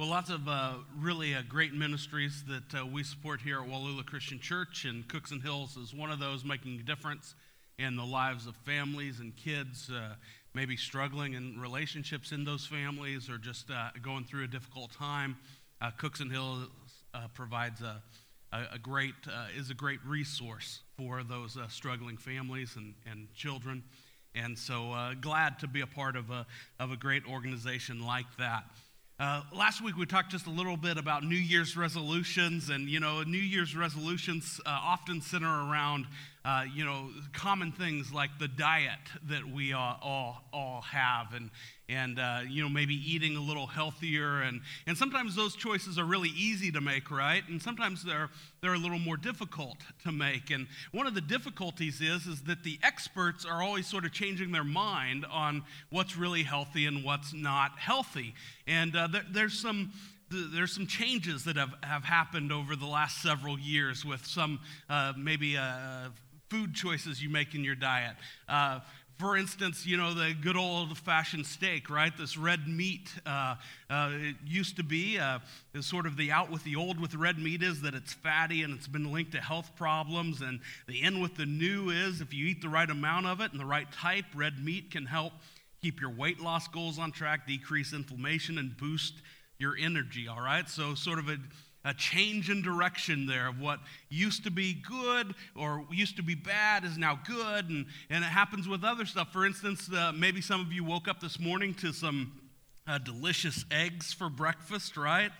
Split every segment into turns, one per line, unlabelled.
Well, lots of uh, really uh, great ministries that uh, we support here at Wallula Christian Church, and Cookson Hills is one of those making a difference in the lives of families and kids, uh, maybe struggling in relationships in those families or just uh, going through a difficult time. Uh, and Hills provides a, a, a great, is a great resource for those struggling families and, and children. And so glad to be a part of a, of a great organization like that. Uh, last week we talked just a little bit about New Year's resolutions, and you know, New Year's resolutions uh, often center around uh, you know common things like the diet that we all all have, and and uh, you know maybe eating a little healthier, and and sometimes those choices are really easy to make, right? And sometimes they're they're a little more difficult to make. And one of the difficulties is is that the experts are always sort of changing their mind on what's really healthy and what's not healthy, and uh, there, there's some there's some changes that have, have happened over the last several years with some uh, maybe uh, food choices you make in your diet. Uh, for instance, you know, the good old fashioned steak, right? This red meat. Uh, uh, it used to be uh, sort of the out with the old with red meat is that it's fatty and it's been linked to health problems. And the in with the new is if you eat the right amount of it and the right type, red meat can help keep your weight loss goals on track, decrease inflammation, and boost your energy, all right? So, sort of a a change in direction there of what used to be good or used to be bad is now good. And, and it happens with other stuff. For instance, uh, maybe some of you woke up this morning to some uh, delicious eggs for breakfast, right?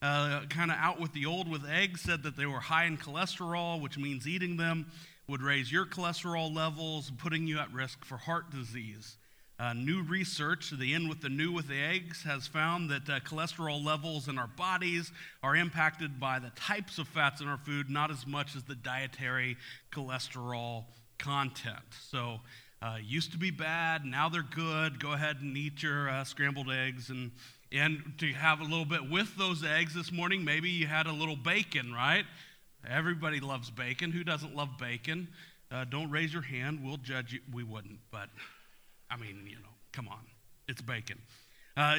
Uh, kind of out with the old with eggs, said that they were high in cholesterol, which means eating them would raise your cholesterol levels, putting you at risk for heart disease. Uh, new research, the end with the new with the eggs, has found that uh, cholesterol levels in our bodies are impacted by the types of fats in our food, not as much as the dietary cholesterol content. So, uh, used to be bad, now they're good. Go ahead and eat your uh, scrambled eggs. And, and to have a little bit with those eggs this morning, maybe you had a little bacon, right? Everybody loves bacon. Who doesn't love bacon? Uh, don't raise your hand. We'll judge you. We wouldn't, but. I mean, you know, come on, it's bacon. Uh,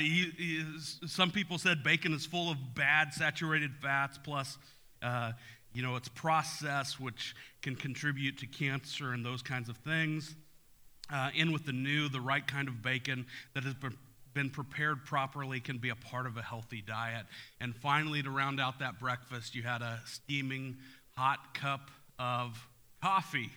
some people said bacon is full of bad saturated fats, plus, uh, you know, it's processed, which can contribute to cancer and those kinds of things. Uh, in with the new, the right kind of bacon that has been prepared properly can be a part of a healthy diet. And finally, to round out that breakfast, you had a steaming hot cup of coffee.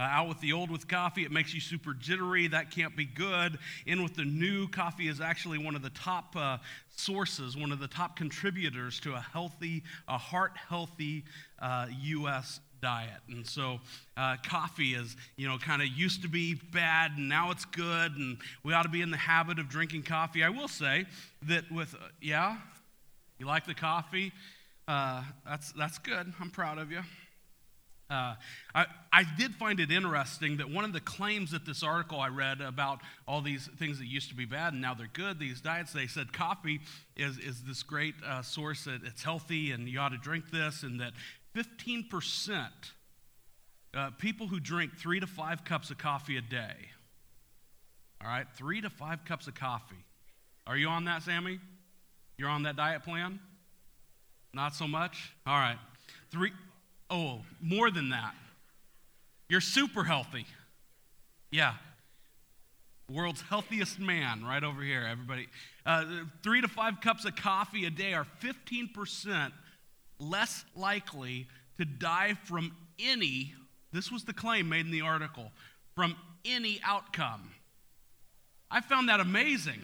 Uh, out with the old with coffee, it makes you super jittery. That can't be good. In with the new, coffee is actually one of the top uh, sources, one of the top contributors to a healthy, a heart healthy uh, U.S. diet. And so, uh, coffee is, you know, kind of used to be bad and now it's good, and we ought to be in the habit of drinking coffee. I will say that with, uh, yeah, you like the coffee? Uh, that's, that's good. I'm proud of you. Uh, I, I did find it interesting that one of the claims that this article I read about all these things that used to be bad and now they're good, these diets, they said coffee is, is this great uh, source that it's healthy and you ought to drink this, and that 15% uh, people who drink three to five cups of coffee a day, all right, three to five cups of coffee. Are you on that, Sammy? You're on that diet plan? Not so much? All right. Three, Oh, more than that. You're super healthy. Yeah. World's healthiest man, right over here, everybody. Uh, three to five cups of coffee a day are 15% less likely to die from any, this was the claim made in the article, from any outcome. I found that amazing.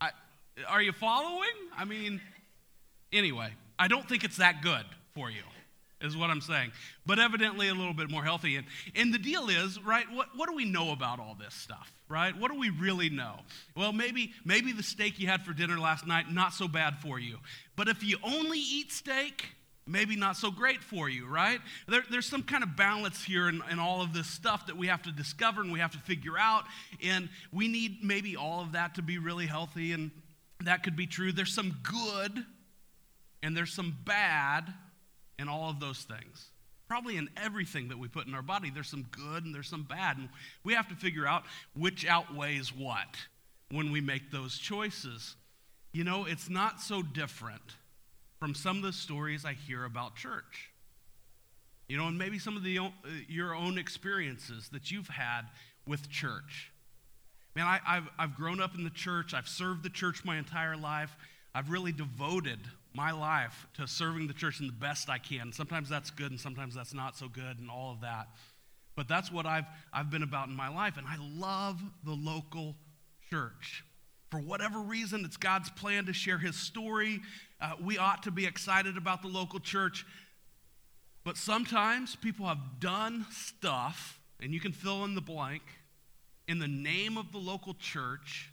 I, are you following? I mean, Anyway, I don't think it's that good for you, is what I'm saying. But evidently a little bit more healthy. And, and the deal is, right, what, what do we know about all this stuff, right? What do we really know? Well, maybe, maybe the steak you had for dinner last night, not so bad for you. But if you only eat steak, maybe not so great for you, right? There, there's some kind of balance here in, in, all of this stuff that we have to discover and we have to figure out. And we need maybe all of that to be really healthy, and that could be true. There's some good and there's some bad in all of those things. Probably in everything that we put in our body, there's some good and there's some bad. And we have to figure out which outweighs what. when we make those choices. You know, it's not so different from some of the stories I hear about church. You know, and maybe some of the, uh, your own experiences that you've had with church. Man, I, have I've grown up in the church. I've served the church my entire life. I've really devoted my life to serving the church in the best I can. Sometimes that's good and sometimes that's not so good and all of that. But that's what I've, I've been about in my life. And I love the local church. For whatever reason, it's God's plan to share his story. Uh, we ought to be excited about the local church. But sometimes people have done stuff, and you can fill in the blank, in the name of the local church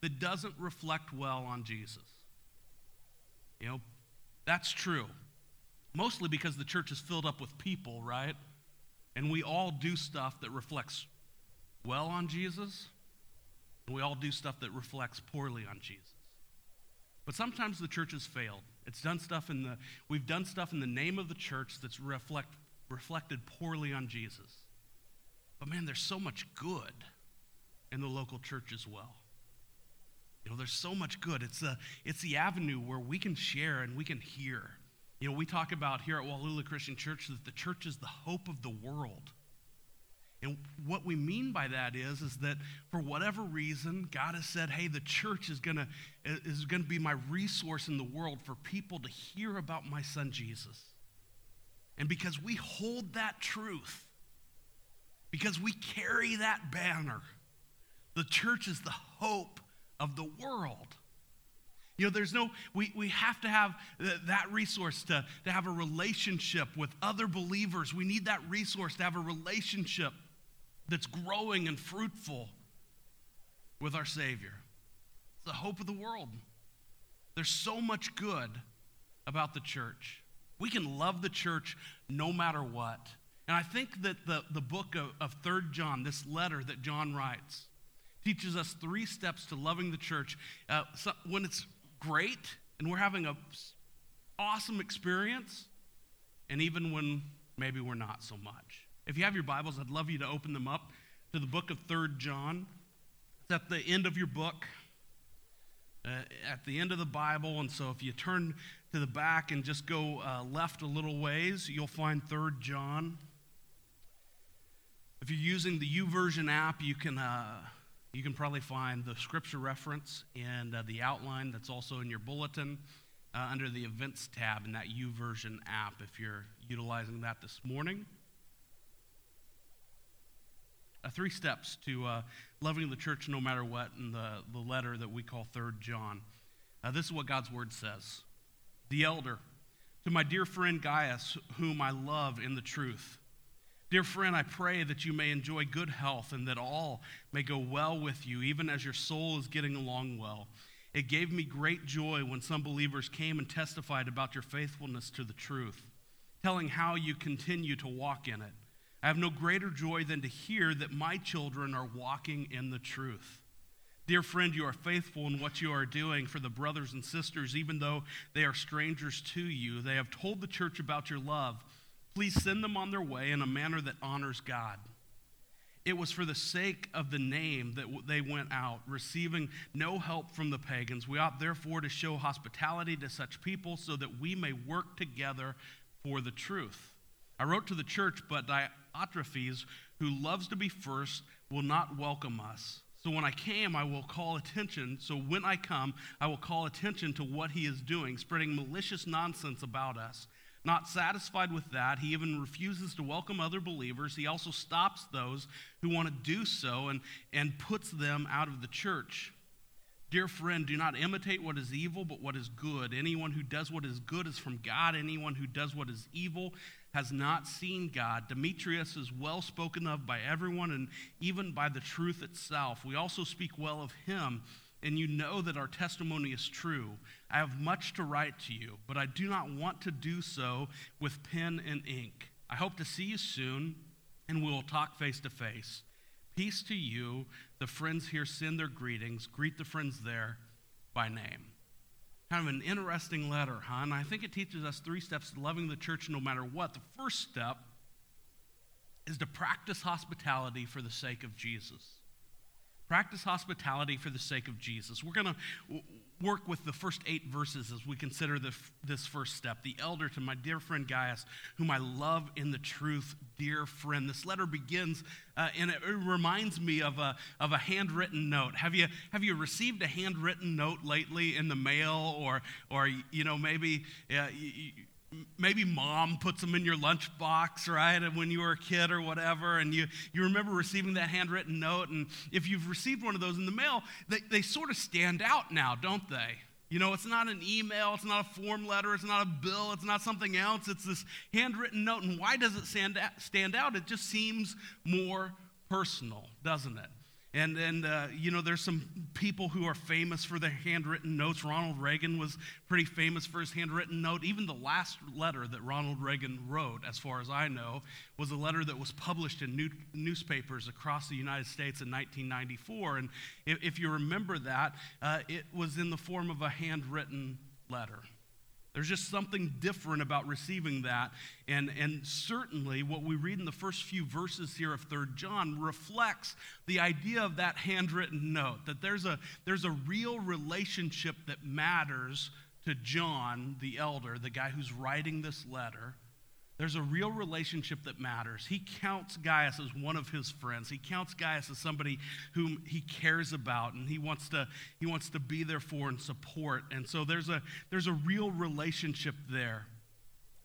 that doesn't reflect well on Jesus. You know, that's true. Mostly because the church is filled up with people, right? And we all do stuff that reflects well on Jesus, and we all do stuff that reflects poorly on Jesus. But sometimes the church has failed. It's done stuff in the we've done stuff in the name of the church that's reflect, reflected poorly on Jesus. But man, there's so much good in the local church as well. You know, there's so much good. It's the, it's the avenue where we can share and we can hear. You know, we talk about here at Wallula Christian Church that the church is the hope of the world. And what we mean by that is, is that for whatever reason, God has said, hey, the church is gonna, is gonna be my resource in the world for people to hear about my son Jesus. And because we hold that truth, because we carry that banner, the church is the hope of the world. You know, there's no, we, we have to have that resource to, to have a relationship with other believers. We need that resource to have a relationship that's growing and fruitful with our Savior. It's the hope of the world. There's so much good about the church. We can love the church no matter what. And I think that the, the book of, of 3rd John, this letter that John writes, teaches us three steps to loving the church. Uh, so when it's great and we're having an awesome experience, and even when maybe we're not so much. If you have your Bibles, I'd love you to open them up to the book of Third John. It's at the end of your book, uh, at the end of the Bible. And so if you turn to the back and just go uh, left a little ways, you'll find Third John. If you're using the YouVersion app, you can, uh, you can probably find the scripture reference and uh, the outline that's also in your bulletin uh, under the events tab in that YouVersion app if you're utilizing that this morning uh, three steps to uh, loving the church no matter what in the, the letter that we call Third John. Uh, this is what God's word says. The elder, to my dear friend Gaius, whom I love in the truth. Dear friend, I pray that you may enjoy good health and that all may go well with you, even as your soul is getting along well. It gave me great joy when some believers came and testified about your faithfulness to the truth, telling how you continue to walk in it. I have no greater joy than to hear that my children are walking in the truth. Dear friend, you are faithful in what you are doing for the brothers and sisters, even though they are strangers to you. They have told the church about your love. Please send them on their way in a manner that honors God. It was for the sake of the name that they went out, receiving no help from the pagans. We ought therefore to show hospitality to such people so that we may work together for the truth. I wrote to the church, but Diotrephes, who loves to be first, will not welcome us. So when I came, I will call attention. So when I come, I will call attention to what he is doing, spreading malicious nonsense about us. Not satisfied with that, he even refuses to welcome other believers. He also stops those who want to do so and, and puts them out of the church. Dear friend, do not imitate what is evil, but what is good. Anyone who does what is good is from God. Anyone who does what is evil has not seen God. Demetrius is well spoken of by everyone and even by the truth itself. We also speak well of him, and you know that our testimony is true. I have much to write to you, but I do not want to do so with pen and ink. I hope to see you soon, and we will talk face to face. Peace to you. The friends here send their greetings. Greet the friends there by name. Kind of an interesting letter, huh? And I think it teaches us three steps to loving the church no matter what. The first step is to practice hospitality for the sake of Jesus. Practice hospitality for the sake of Jesus. We're going to work with the first eight verses as we consider the, this first step. The elder to my dear friend Gaius, whom I love in the truth, dear friend. This letter begins, uh, and it, reminds me of a, of a handwritten note. Have you, have you received a handwritten note lately in the mail, or, or you know, maybe uh, you, maybe mom puts them in your lunchbox, right? And when you were a kid or whatever, and you, you remember receiving that handwritten note. And if you've received one of those in the mail, they, they sort of stand out now, don't they? You know, it's not an email, it's not a form letter, it's not a bill, it's not something else. It's this handwritten note. And why does it stand out? Stand out? It just seems more personal, doesn't it? And, and uh, you know, there's some people who are famous for their handwritten notes. Ronald Reagan was pretty famous for his handwritten note. Even the last letter that Ronald Reagan wrote, as far as I know, was a letter that was published in new, newspapers across the United States in 1994. And if, if you remember that, uh, it was in the form of a handwritten letter. There's just something different about receiving that. And, and certainly, what we read in the first few verses here of 3 John reflects the idea of that handwritten note that there's a, there's a real relationship that matters to John, the elder, the guy who's writing this letter, there's a real relationship that matters. He counts Gaius as one of his friends. He counts Gaius as somebody whom he cares about and he wants to, he wants to be there for and support. And so there's a, there's a real relationship there.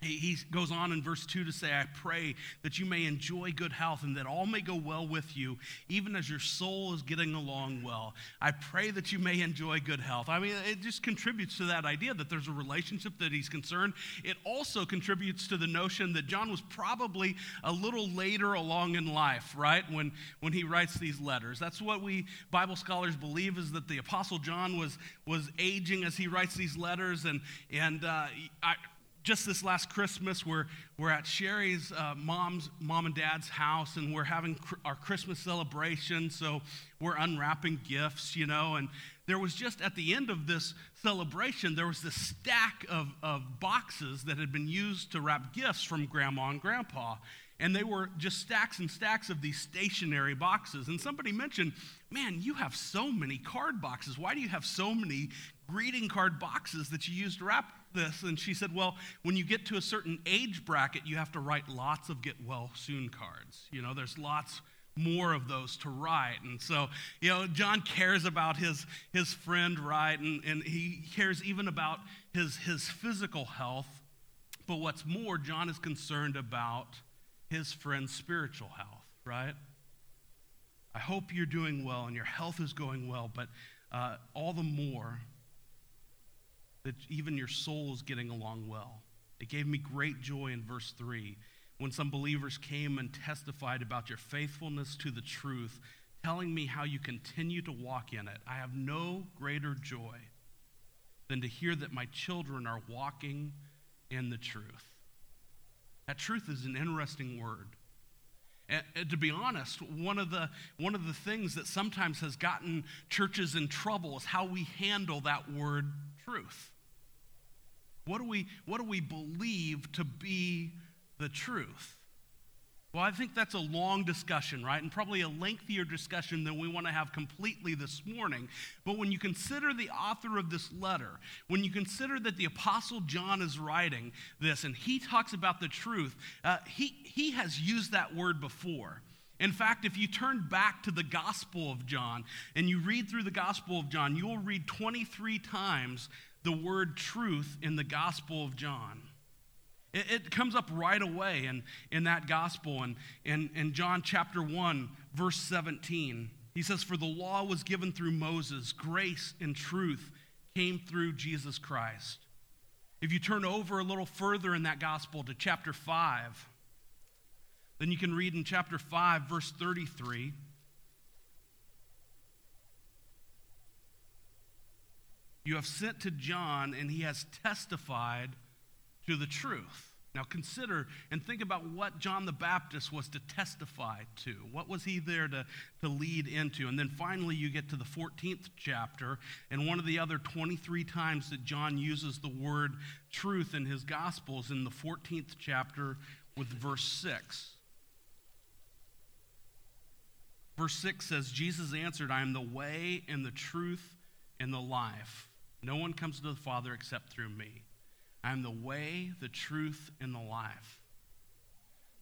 He, goes on in verse 2 to say, I pray that you may enjoy good health and that all may go well with you, even as your soul is getting along well. I pray that you may enjoy good health. I mean, it just contributes to that idea that there's a relationship that he's concerned. It also contributes to the notion that John was probably a little later along in life, right, when, when he writes these letters. That's what we Bible scholars believe is that the Apostle John was, was aging as he writes these letters. And, and uh, I, just this last Christmas, we're, we're at Sherry's uh, mom's, mom and dad's house, and we're having cr- our Christmas celebration. So we're unwrapping gifts, you know. And there was just at the end of this celebration, there was this stack of, of boxes that had been used to wrap gifts from grandma and grandpa. And they were just stacks and stacks of these stationery boxes. And somebody mentioned, man, you have so many card boxes. Why do you have so many greeting card boxes that you use to wrap this, and she said, Well, when you get to a certain age bracket, you have to write lots of get well soon cards. You know, there's lots more of those to write. And so, you know, John cares about his, his friend, right? And, and he cares even about his, his physical health. But what's more, John is concerned about his friend's spiritual health, right? I hope you're doing well and your health is going well, but uh, all the more that even your soul is getting along well. It gave me great joy in verse 3 when some believers came and testified about your faithfulness to the truth, telling me how you continue to walk in it. I have no greater joy than to hear that my children are walking in the truth. That truth is an interesting word. And to be honest, one of, the, one of the things that sometimes has gotten churches in trouble is how we handle that word truth. What do we, what do we believe to be the truth? Well, I think that's a long discussion, right? And probably a lengthier discussion than we want to have completely this morning. But when you consider the author of this letter, when you consider that the Apostle John is writing this and he talks about the truth, uh, he, he has used that word before. In fact, if you turn back to the Gospel of John and you read through the Gospel of John, you'll read 23 times the word truth in the Gospel of John. It, it comes up right away in, in that Gospel. And in, in John chapter 1, verse 17, he says, For the law was given through Moses, grace and truth came through Jesus Christ. If you turn over a little further in that Gospel to chapter 5, then you can read in chapter 5, verse 33. you have sent to John, and he has testified to the truth. Now consider and think about what John the Baptist was to testify to. What was he there to, to lead into? And then finally, you get to the 14th chapter, and one of the other 23 times that John uses the word truth in his Gospels in the 14th chapter with verse 6. Verse 6 says, Jesus answered, I am the way and the truth and the life. No one comes to the Father except through me. I am the way, the truth, and the life.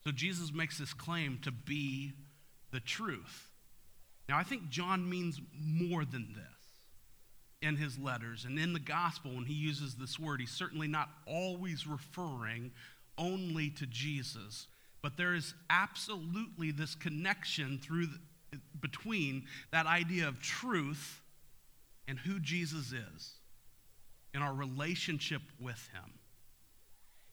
So Jesus makes this claim to be the truth. Now, I think John means more than this in his letters. And in the gospel, when he uses this word, he's certainly not always referring only to Jesus. But there is absolutely this connection through the, between that idea of truth and who Jesus is and our relationship with him.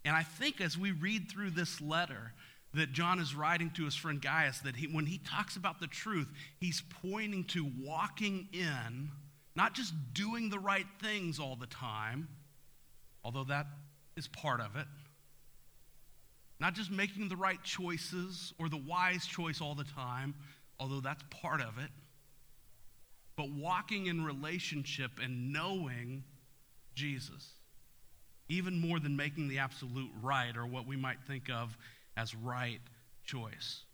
And I think as we read through this letter that John is writing to his friend Gaius, that he, when he talks about the truth, he's pointing to walking in not just doing the right things all the time, although that is part of it. Not just making the right choices or the wise choice all the time, although that's part of it. But walking in relationship and knowing Jesus, even more than making the absolute right or what we might think of as right choice.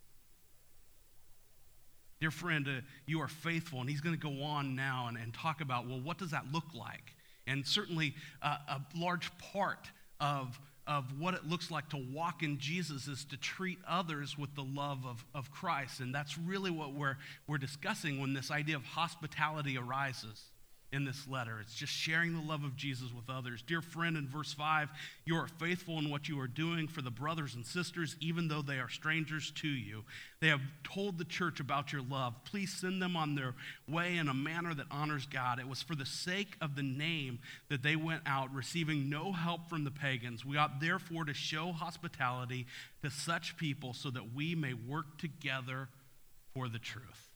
Dear friend, uh, you are faithful. And he's going to go on now and, and talk about, well, what does that look like? And certainly uh, a large part of, of what it looks like to walk in Jesus is to treat others with the love of, of Christ. And that's really what we're, we're discussing when this idea of hospitality arises in this letter. It's just sharing the love of Jesus with others. Dear friend, in verse 5, you are faithful in what you are doing for the brothers and sisters, even though they are strangers to you. They have told the church about your love. Please send them on their way in a manner that honors God. It was for the sake of the name that they went out, receiving no help from the pagans. We ought therefore to show hospitality to such people so that we may work together for the truth.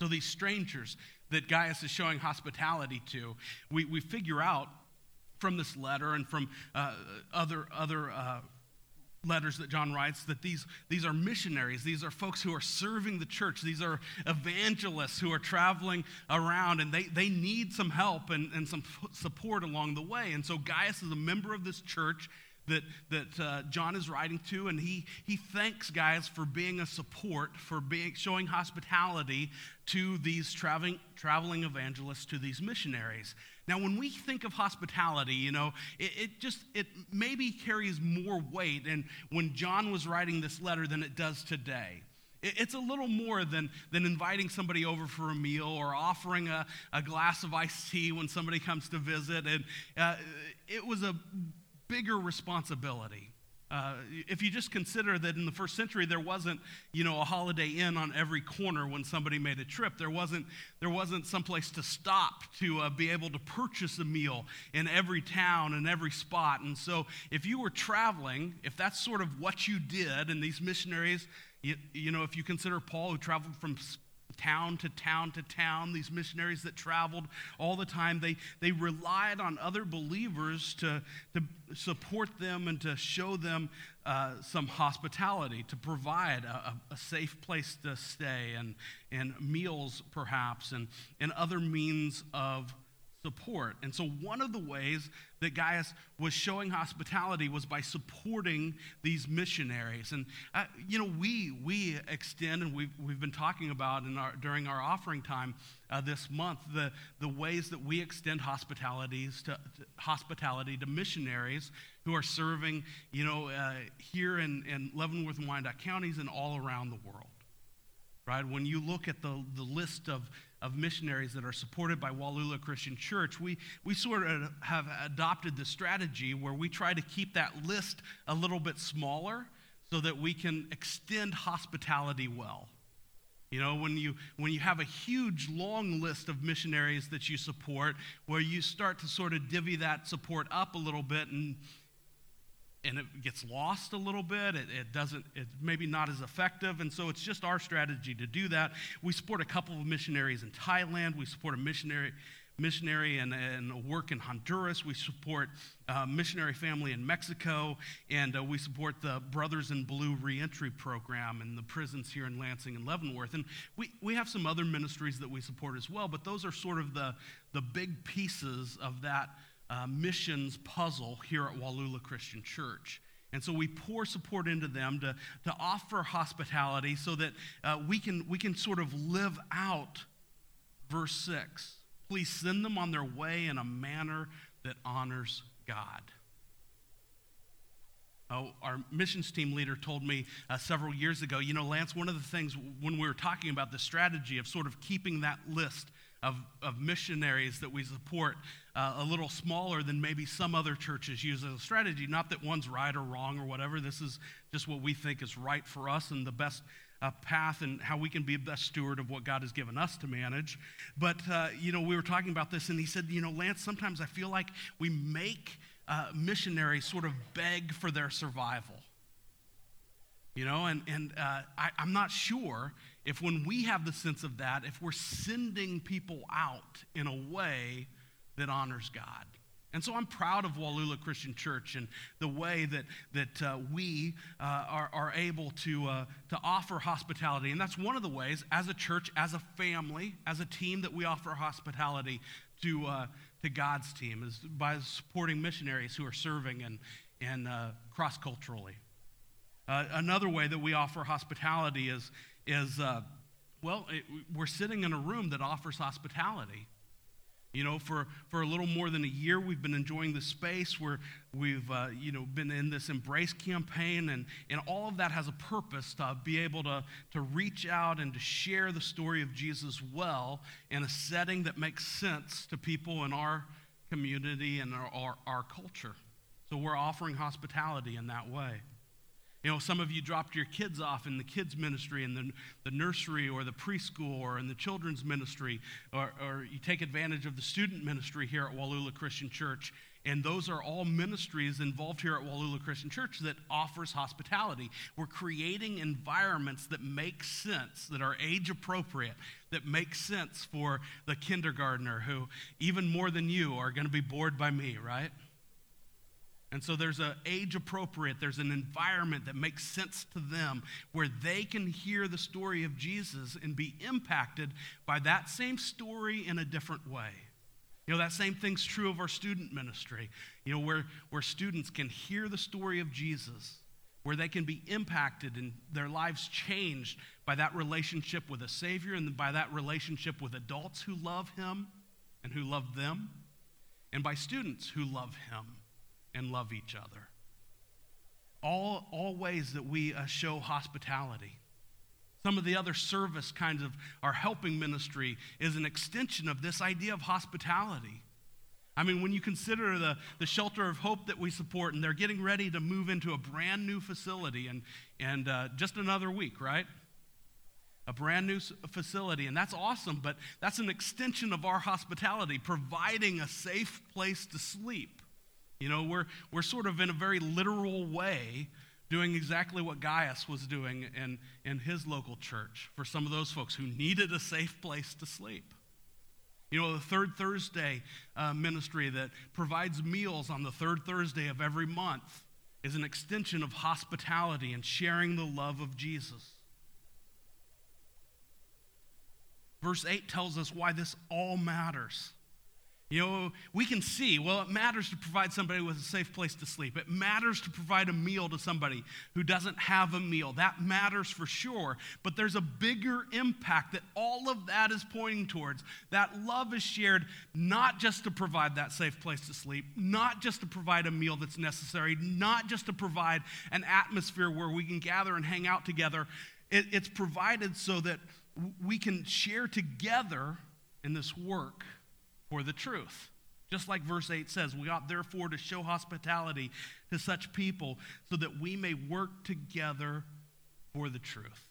So these strangers, that Gaius is showing hospitality to, we, we figure out from this letter and from uh, other, other uh, letters that John writes that these, these are missionaries. These are folks who are serving the church. These are evangelists who are traveling around and they, they need some help and, and some support along the way. And so Gaius is a member of this church that, that uh, John is writing to, and he, he thanks Gaius for being a support, for being, showing hospitality to these traveling, traveling evangelists, to these missionaries. Now, when we think of hospitality, you know, it, it just, it maybe carries more weight and when John was writing this letter than it does today. It's a little more than, than inviting somebody over for a meal or offering a, a glass of iced tea when somebody comes to visit. And uh, it was a bigger responsibility. Uh, if you just consider that in the first century there wasn't you know a holiday inn on every corner when somebody made a trip there wasn't there wasn't some place to stop to uh, be able to purchase a meal in every town and every spot and so if you were traveling if that's sort of what you did and these missionaries you, you know if you consider paul who traveled from town to town to town, these missionaries that traveled all the time, they, they relied on other believers to, to support them and to show them uh, some hospitality, to provide a, a, safe place to stay and, and meals, perhaps, and, and other means of support. And so, one of the ways that Gaius was showing hospitality was by supporting these missionaries. And, uh, you know, we, we extend, and we've, we've been talking about in our, during our offering time uh, this month, the, the ways that we extend hospitalities to, to hospitality to missionaries who are serving, you know, uh, here in, in Leavenworth and Wyandotte counties and all around the world. Right? When you look at the, the list of of missionaries that are supported by Wallula Christian Church, we, we sort of have adopted the strategy where we try to keep that list a little bit smaller so that we can extend hospitality well. You know, when you, when you have a huge, long list of missionaries that you support, where you start to sort of divvy that support up a little bit and and it gets lost a little bit. It, it, doesn't, it's maybe not as effective. And so it's just our strategy to do that. We support a couple of missionaries in Thailand. We support a missionary, missionary and, and work in Honduras. We support a missionary family in Mexico. And uh, we support the Brothers in Blue reentry program in the prisons here in Lansing and Leavenworth. And we, we have some other ministries that we support as well, but those are sort of the, the big pieces of that uh, missions puzzle here at Wallula Christian Church. And so we pour support into them to, to offer hospitality so that uh, we, can, we can sort of live out verse 6. Please send them on their way in a manner that honors God. Oh, our missions team leader told me uh, several years ago, you know, Lance, one of the things when we were talking about the strategy of sort of keeping that list of, of missionaries that we support uh, a little smaller than maybe some other churches use as a strategy. Not that one's right or wrong or whatever. This is just what we think is right for us and the best uh, path and how we can be a best steward of what God has given us to manage. But, uh, you know, we were talking about this, and he said, you know, Lance, sometimes I feel like we make uh, missionaries sort of beg for their survival. You know, and, and uh, I, I'm not sure if when we have the sense of that, if we're sending people out in a way that honors God. And so I'm proud of Wallula Christian Church and the way that, that uh, we uh, are, are able to, uh, to offer hospitality. And that's one of the ways, as a church, as a family, as a team, that we offer hospitality to, uh, to God's team is by supporting missionaries who are serving and, and uh, cross culturally. Uh, another way that we offer hospitality is, is uh, well, it, we're sitting in a room that offers hospitality. You know, for, for a little more than a year, we've been enjoying the space where we've, uh, you know, been in this Embrace campaign, and, and all of that has a purpose to be able to, to reach out and to share the story of Jesus well in a setting that makes sense to people in our community and our, our, our culture. So we're offering hospitality in that way. You know, some of you dropped your kids off in the kids' ministry, in the, the nursery, or the preschool, or in the children's ministry, or, or you take advantage of the student ministry here at Wallula Christian Church. And those are all ministries involved here at Wallula Christian Church that offers hospitality. We're creating environments that make sense, that are age appropriate, that make sense for the kindergartner who, even more than you, are going to be bored by me, right? And so there's an age appropriate, there's an environment that makes sense to them where they can hear the story of Jesus and be impacted by that same story in a different way. You know, that same thing's true of our student ministry, you know, where, where students can hear the story of Jesus, where they can be impacted and their lives changed by that relationship with a Savior and by that relationship with adults who love Him and who love them, and by students who love Him and love each other. All, all ways that we uh, show hospitality. Some of the other service kinds of our helping ministry is an extension of this idea of hospitality. I mean, when you consider the, the shelter of hope that we support, and they're getting ready to move into a brand new facility and, and uh, just another week, right? A brand new facility, and that's awesome, but that's an extension of our hospitality, providing a safe place to sleep you know, we're, we're sort of in a very literal way doing exactly what Gaius was doing in, in his local church for some of those folks who needed a safe place to sleep. You know, the third Thursday uh, ministry that provides meals on the third Thursday of every month is an extension of hospitality and sharing the love of Jesus. Verse 8 tells us why this all matters. You know, we can see, well, it matters to provide somebody with a safe place to sleep. It matters to provide a meal to somebody who doesn't have a meal. That matters for sure. But there's a bigger impact that all of that is pointing towards. That love is shared not just to provide that safe place to sleep, not just to provide a meal that's necessary, not just to provide an atmosphere where we can gather and hang out together. It, it's provided so that we can share together in this work for the truth. Just like verse 8 says, we ought therefore to show hospitality to such people so that we may work together for the truth.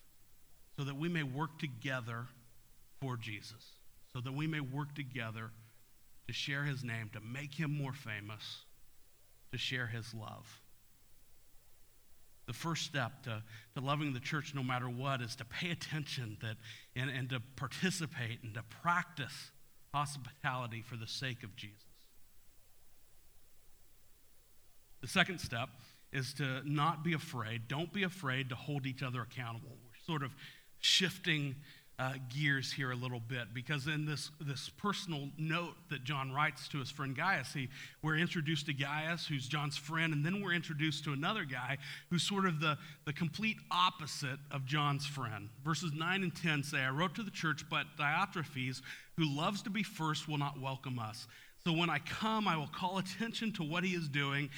So that we may work together for Jesus. So that we may work together to share his name, to make him more famous, to share his love. The first step to, to loving the church no matter what is to pay attention that, and, and to participate and to practice hospitality for the sake of Jesus. The second step is to not be afraid. Don't be afraid to hold each other accountable. We're sort of shifting uh, gears here a little bit because in this, this personal note that John writes to his friend Gaius, he, we're introduced to Gaius, who's John's friend, and then we're introduced to another guy who's sort of the, the complete opposite of John's friend. Verses 9 and 10 say, I wrote to the church, but Diotrephes, who loves to be first, will not welcome us. So when I come, I will call attention to what he is doing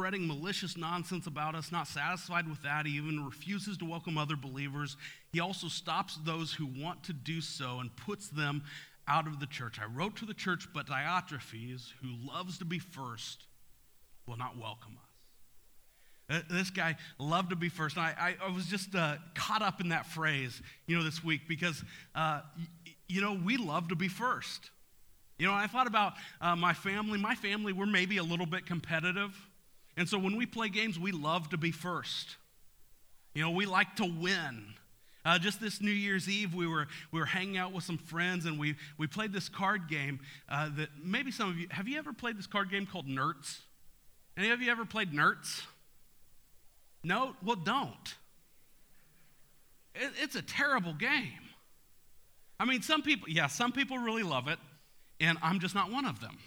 spreading malicious nonsense about us, not satisfied with that, he even refuses to welcome other believers. He also stops those who want to do so and puts them out of the church. I wrote to the church, but Diotrephes, who loves to be first, will not welcome us. Uh, this guy loved to be first. And I, I, was just uh, caught up in that phrase, you know, this week because, uh, y- you know, we love to be first. You know, I thought about uh, my family. My family, we're maybe a little bit competitive. And so when we play games, we love to be first. You know, we like to win. Uh, just this New Year's Eve, we were, we were hanging out with some friends and we, we played this card game uh, that maybe some of you, have you ever played this card game called Nertz? Any of you ever played Nertz? No? Well, don't. It, it's a terrible game. I mean, some people, yeah, some people really love it, and I'm just not one of them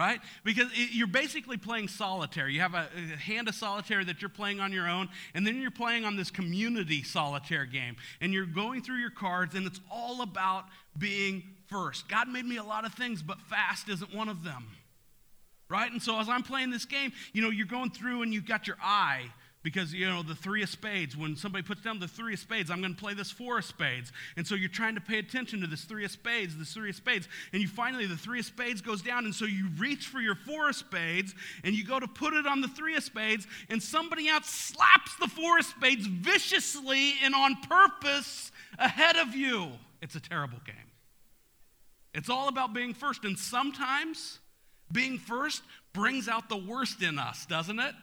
right? Because it, you're basically playing solitaire. You have a, a, hand of solitaire that you're playing on your own, and then you're playing on this community solitaire game. And you're going through your cards, and it's all about being first. God made me a lot of things, but fast isn't one of them. Right? And so as I'm playing this game, you know, you're going through and you've got your eye because you know the three of spades when somebody puts down the three of spades i'm going to play this four of spades. And so you're trying to pay attention to this three of spades this three of spades and you finally the three of spades goes down and so you reach for your four of spades and you go to put it on the three of spades and somebody else slaps the four of spades viciously and on purpose ahead of you. It's a terrible game. It's all about being first and sometimes being first brings out the worst in us doesn't it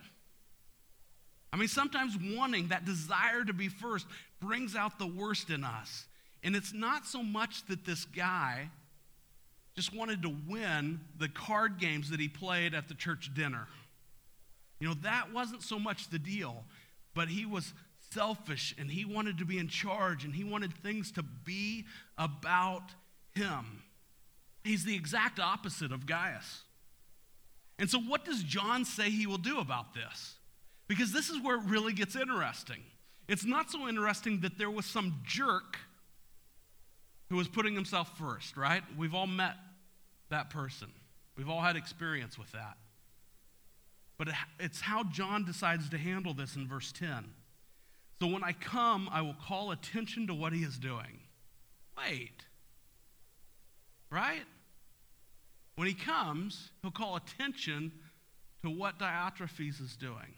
I mean, sometimes wanting, that desire to be first, brings out the worst in us. And it's not so much that this guy just wanted to win the card games that he played at the church dinner. You know, that wasn't so much the deal, but he was selfish and he wanted to be in charge and he wanted things to be about him. He's the exact opposite of Gaius. And so, what does John say he will do about this? Because this is where it really gets interesting. It's not so interesting that there was some jerk who was putting himself first, right? We've all met that person, we've all had experience with that. But it's how John decides to handle this in verse 10. So when I come, I will call attention to what he is doing. Wait. Right? When he comes, he'll call attention to what Diotrephes is doing.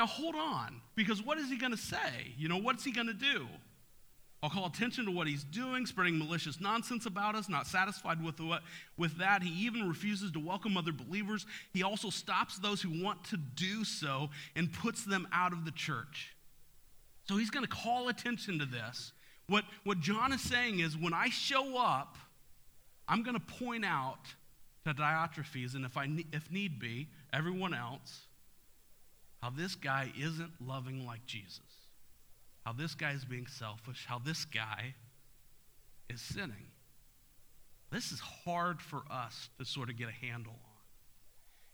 Now hold on, because what is he going to say? You know, what's he going to do? I'll call attention to what he's doing, spreading malicious nonsense about us, not satisfied with, what, with that. He even refuses to welcome other believers. He also stops those who want to do so and puts them out of the church. So he's going to call attention to this. What, what John is saying is when I show up, I'm going to point out to Diotrephes, and if, I, if need be, everyone else, how this guy isn't loving like Jesus, how this guy is being selfish, how this guy is sinning. This is hard for us to sort of get a handle on.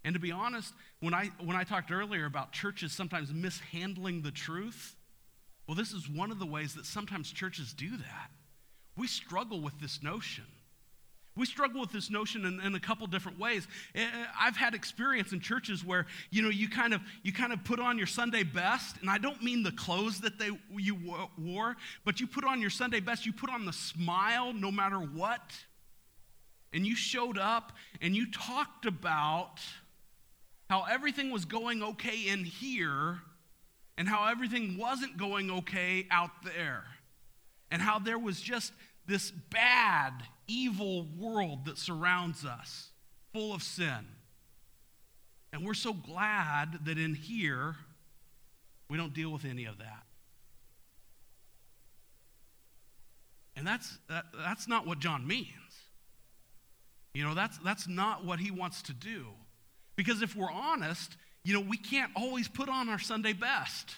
And to be honest, when I, when I talked earlier about churches sometimes mishandling the truth, well, this is one of the ways that sometimes churches do that. We struggle with this notion. We struggle with this notion in, in, a couple different ways. Eh, eh, I've had experience in churches where you know you kind of you kind of put on your Sunday best, and I don't mean the clothes that they you wore, but you put on your Sunday best. You put on the smile no matter what, and you showed up and you talked about how everything was going okay in here, and how everything wasn't going okay out there, and how there was just this bad evil world that surrounds us, full of sin. And we're so glad that in here, we don't deal with any of that. And that's, that, that's not what John means. You know, that's, that's not what he wants to do. Because if we're honest, you know, we can't always put on our Sunday best.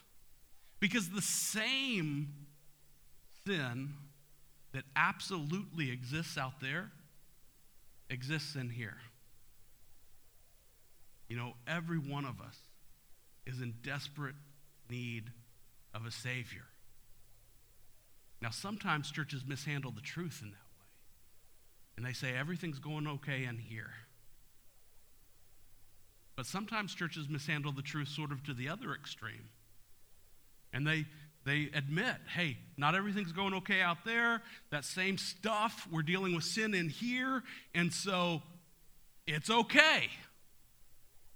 Because the same sin that absolutely exists out there exists in here. You know, every one of us is in desperate need of a Savior. Now, sometimes churches mishandle the truth in that way. And they say everything's going okay in here. But sometimes churches mishandle the truth sort of to the other extreme. And they, they admit, hey, not everything's going okay out there. That same stuff, we're dealing with sin in here. And so it's okay.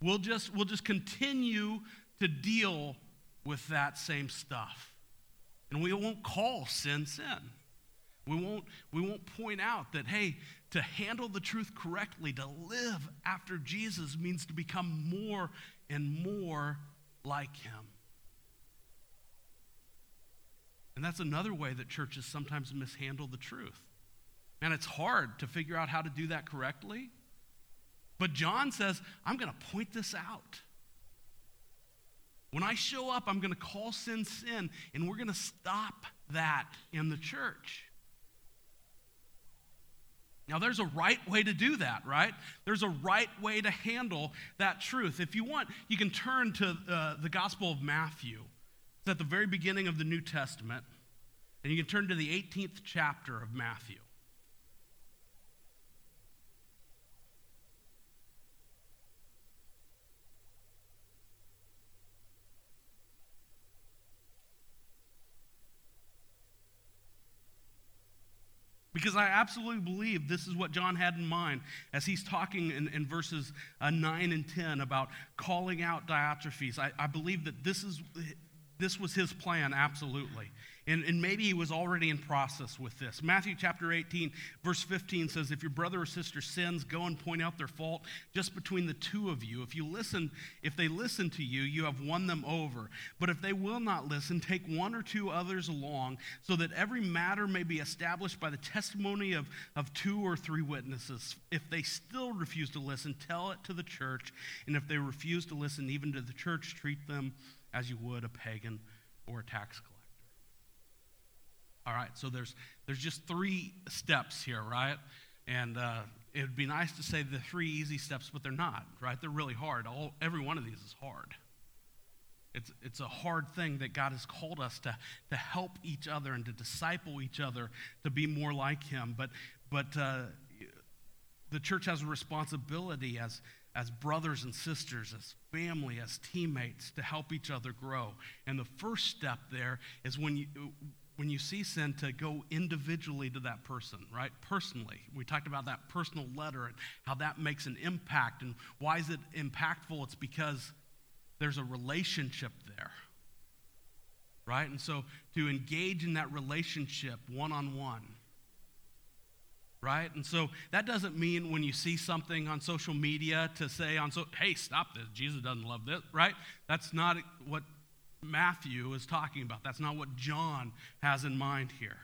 We'll just, we'll just continue to deal with that same stuff. And we won't call sin sin. We won't, we won't point out that, hey, to handle the truth correctly, to live after Jesus means to become more and more like him. And that's another way that churches sometimes mishandle the truth. And it's hard to figure out how to do that correctly. But John says, I'm going to point this out. When I show up, I'm going to call sin sin, and we're going to stop that in the church. Now, there's a right way to do that, right? There's a right way to handle that truth. If you want, you can turn to uh, the Gospel of Matthew. It's at the very beginning of the New Testament. And you can turn to the 18th chapter of Matthew. Because I absolutely believe this is what John had in mind as he's talking in, in verses uh, 9 and 10 about calling out Diotrephes. I, I believe that this, is, this was his plan, absolutely. And, and maybe he was already in process with this. Matthew chapter 18, verse 15 says, If your brother or sister sins, go and point out their fault just between the two of you. If you listen, if they listen to you, you have won them over. But if they will not listen, take one or two others along, so that every matter may be established by the testimony of, of two or three witnesses. If they still refuse to listen, tell it to the church. And if they refuse to listen even to the church, treat them as you would a pagan or a tax collector. All right, so there's, there's just three steps here, right? And uh, it would be nice to say the three easy steps, but they're not, right? They're really hard. All, every one of these is hard. It's, it's a hard thing that God has called us to, to help each other and to disciple each other to be more like Him. But, but uh, the church has a responsibility as, as brothers and sisters, as family, as teammates to help each other grow. And the first step there is when you, when you see sin to go individually to that person, right? Personally. We talked about that personal letter and how that makes an impact. And why is it impactful? It's because there's a relationship there, right? And so to engage in that relationship one on one, right? And so that doesn't mean when you see something on social media to say on so hey, stop this. Jesus doesn't love this, right? That's not what Matthew is talking about. That's not what John has in mind here.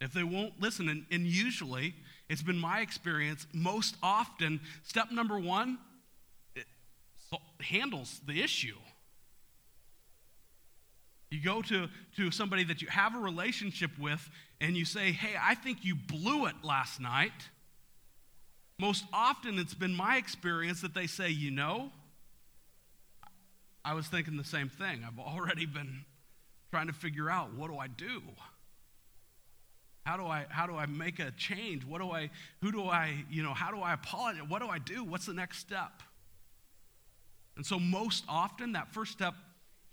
If they won't listen, and, and usually it's been my experience, most often, step number one handles the issue. You go to, to somebody that you have a relationship with and you say, Hey, I think you blew it last night. Most often, it's been my experience that they say, You know, I was thinking the same thing. I've already been trying to figure out what do I do? How do I how do I make a change? What do I who do I, you know, how do I apologize? What do I do? What's the next step? And so most often that first step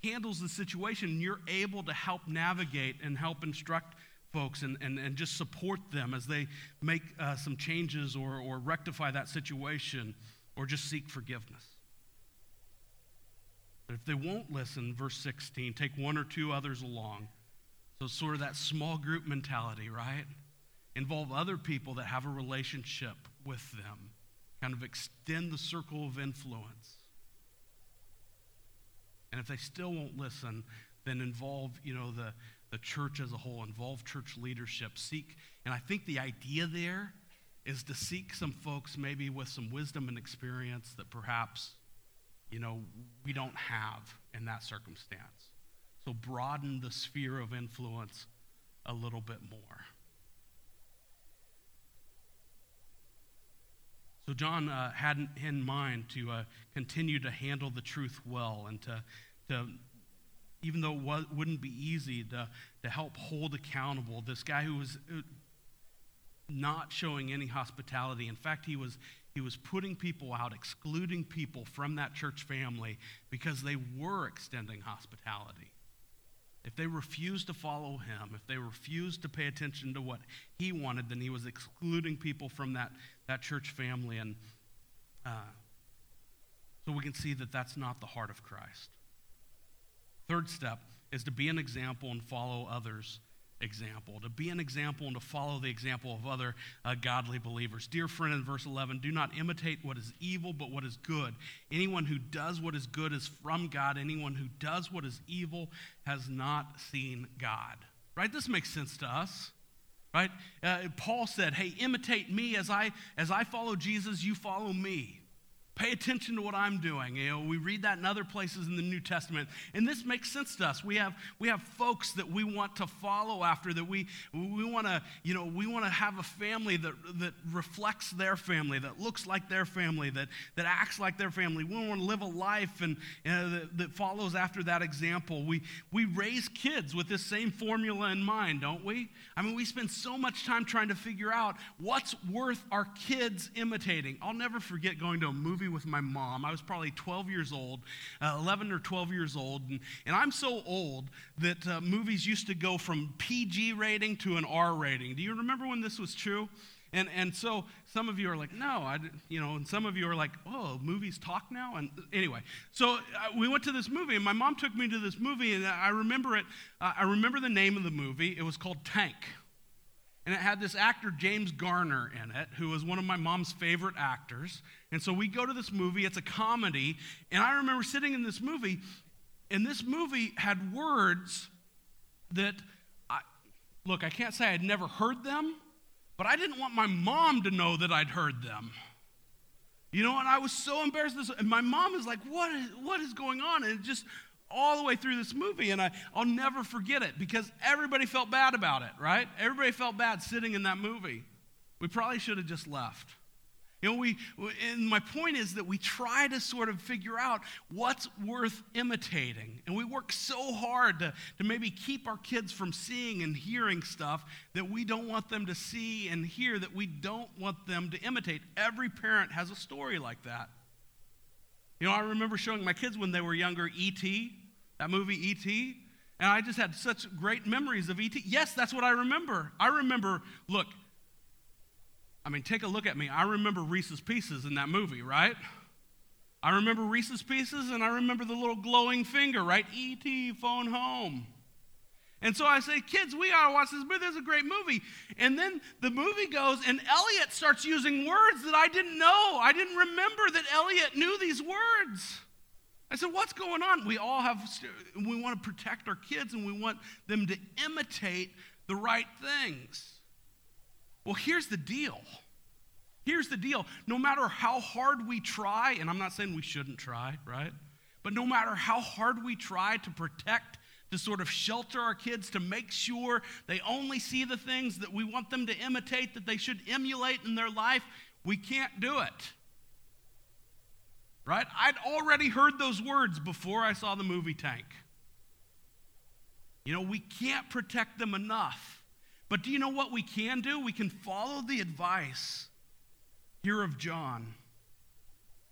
handles the situation you're able to help navigate and help instruct folks and, and, and just support them as they make uh, some changes or, or rectify that situation or just seek forgiveness. But if they won't listen, verse 16, take one or two others along. So, it's sort of that small group mentality, right? Involve other people that have a relationship with them, kind of extend the circle of influence. And if they still won't listen, then involve, you know, the, the church as a whole, involve church leadership. Seek, and I think the idea there is to seek some folks maybe with some wisdom and experience that perhaps you know, we don't have in that circumstance. So broaden the sphere of influence a little bit more. So John uh, had in mind to uh, continue to handle the truth well and to, to even though it wouldn't be easy, to, to help hold accountable this guy who was uh, not showing any hospitality. In fact, he was, he was putting people out, excluding people from that church family because they were extending hospitality. If they refused to follow him, if they refused to pay attention to what he wanted, then he was excluding people from that, that church family. And uh, so we can see that that's not the heart of Christ. Third step is to be an example and follow others' example, to be an example and to follow the example of other uh, godly believers. Dear friend, in verse 11, do not imitate what is evil, but what is good. Anyone who does what is good is from God. Anyone who does what is evil has not seen God. Right? This makes sense to us. Right? Uh, Paul said, "Hey, imitate me as I as I follow Jesus, you follow me." Pay attention to what I'm doing. You know, we read that in other places in the New Testament. And this makes sense to us. We have, we have folks that we want to follow after, that we, we want to, you know, we want to have a family that, that reflects their family, that looks like their family, that, that acts like their family. We want to live a life and, that, that follows after that example. We, we raise kids with this same formula in mind, don't we? I mean, we spend so much time trying to figure out what's worth our kids imitating. I'll never forget going to a movie movie with my mom. I was probably 12 years old, uh, 11 or 12 years old. And, and I'm so old that uh, movies used to go from PG rating to an R rating. Do you remember when this was true? And, and so some of you are like, no, I, you know, and some of you are like, oh, movies talk now? And anyway, so uh, we went to this movie, and my mom took me to this movie, and I remember it, uh, I remember the name of the movie. It was called Tank. And it had this actor, James Garner, in it, who was one of my mom's favorite actors. And so we go to this movie, it's a comedy. And I remember sitting in this movie, and this movie had words that, I, look, I can't say I'd never heard them, but I didn't want my mom to know that I'd heard them. You know, and I was so embarrassed. And my mom is like, what is, what is going on? And it just all the way through this movie, and I, I'll never forget it because everybody felt bad about it, right? Everybody felt bad sitting in that movie. We probably should have just left. You know, we, and my point is that we try to sort of figure out what's worth imitating. And we work so hard to, to maybe keep our kids from seeing and hearing stuff that we don't want them to see and hear, that we don't want them to imitate. Every parent has a story like that. You know, I remember showing my kids when they were younger E.T., that movie E.T., and I just had such great memories of E.T. Yes, that's what I remember. I remember, look, I mean, take a look at me. I remember Reese's Pieces in that movie, right? I remember Reese's Pieces and I remember the little glowing finger, right? E.T. phone home. And so I say, kids, we gotta watch this movie. There's a great movie. And then the movie goes, and Elliot starts using words that I didn't know. I didn't remember that Elliot knew these words. I said, what's going on? We all have, we want to protect our kids and we want them to imitate the right things. Well, here's the deal. Here's the deal. No matter how hard we try, and I'm not saying we shouldn't try, right? But no matter how hard we try to protect to sort of shelter our kids, to make sure they only see the things that we want them to imitate, that they should emulate in their life, we can't do it. Right? I'd already heard those words before I saw the movie Tank. You know, we can't protect them enough. But do you know what we can do? We can follow the advice here of John.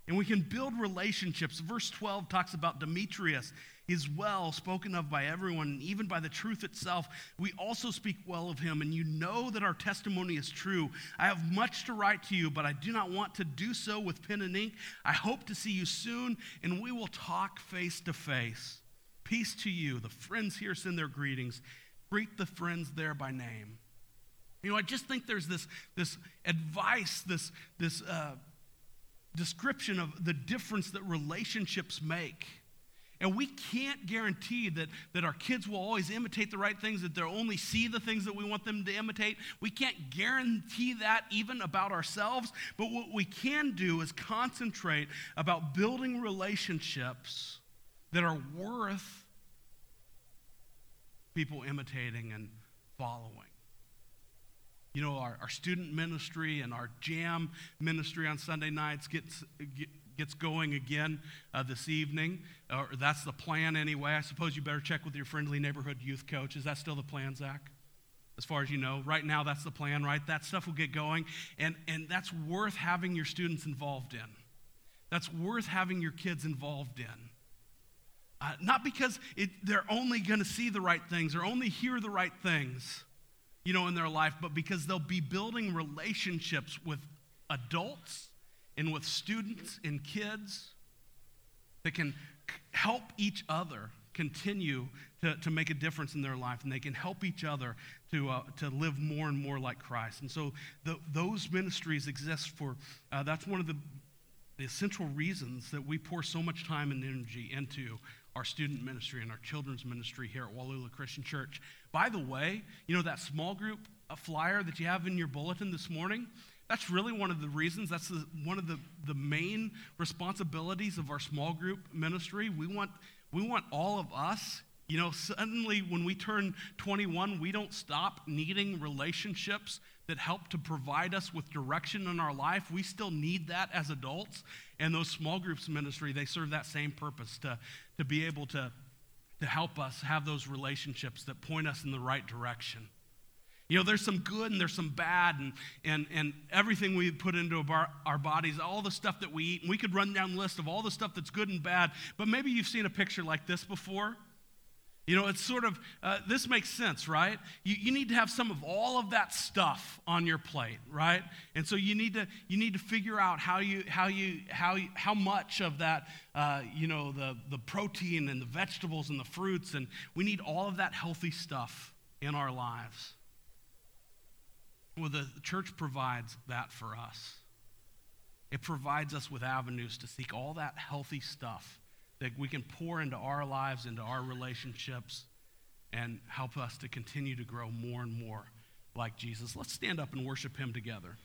And we can build relationships. Verse 12 talks about Demetrius is well spoken of by everyone, even by the truth itself. We also speak well of him, and you know that our testimony is true. I have much to write to you, but I do not want to do so with pen and ink. I hope to see you soon, and we will talk face to face. Peace to you. The friends here send their greetings. Greet the friends there by name. You know, I just think there's this, this advice, this, this uh, description of the difference that relationships make. And we can't guarantee that, that our kids will always imitate the right things, that they'll only see the things that we want them to imitate. We can't guarantee that even about ourselves. But what we can do is concentrate about building relationships that are worth people imitating and following. You know, our, our student ministry and our jam ministry on Sunday nights gets, gets going again uh, this evening. That's the plan anyway. I suppose you better check with your friendly neighborhood youth coach. Is that still the plan, Zach? As far as you know, right now that's the plan, right? That stuff will get going. And, and that's worth having your students involved in. That's worth having your kids involved in. Uh, not because it, they're only going to see the right things or only hear the right things you know, in their life, but because they'll be building relationships with adults and with students and kids that can help each other continue to, to make a difference in their life and they can help each other to, uh, to live more and more like christ and so the, those ministries exist for uh, that's one of the, the essential reasons that we pour so much time and energy into our student ministry and our children's ministry here at Wallula Christian Church. By the way, you know that small group flyer that you have in your bulletin this morning? That's really one of the reasons. That's the, one of the, the main responsibilities of our small group ministry. We want, we want all of us, you know, suddenly when we turn 21, we don't stop needing relationships that help to provide us with direction in our life. We still need that as adults. And those small groups ministry, they serve that same purpose to, to be able to, to help us have those relationships that point us in the right direction. You know, there's some good and there's some bad, and, and, and everything we put into our, our bodies, all the stuff that we eat. And we could run down a list of all the stuff that's good and bad, but maybe you've seen a picture like this before. You know, it's sort of, uh, this makes sense, right? You, you need to have some of all of that stuff on your plate, right? And so you need to, you need to figure out how you, how you, how, you, how much of that, uh, you know, the, the protein and the vegetables and the fruits, and we need all of that healthy stuff in our lives. Well, the church provides that for us. It provides us with avenues to seek all that healthy stuff that we can pour into our lives, into our relationships, and help us to continue to grow more and more like Jesus. Let's stand up and worship him together.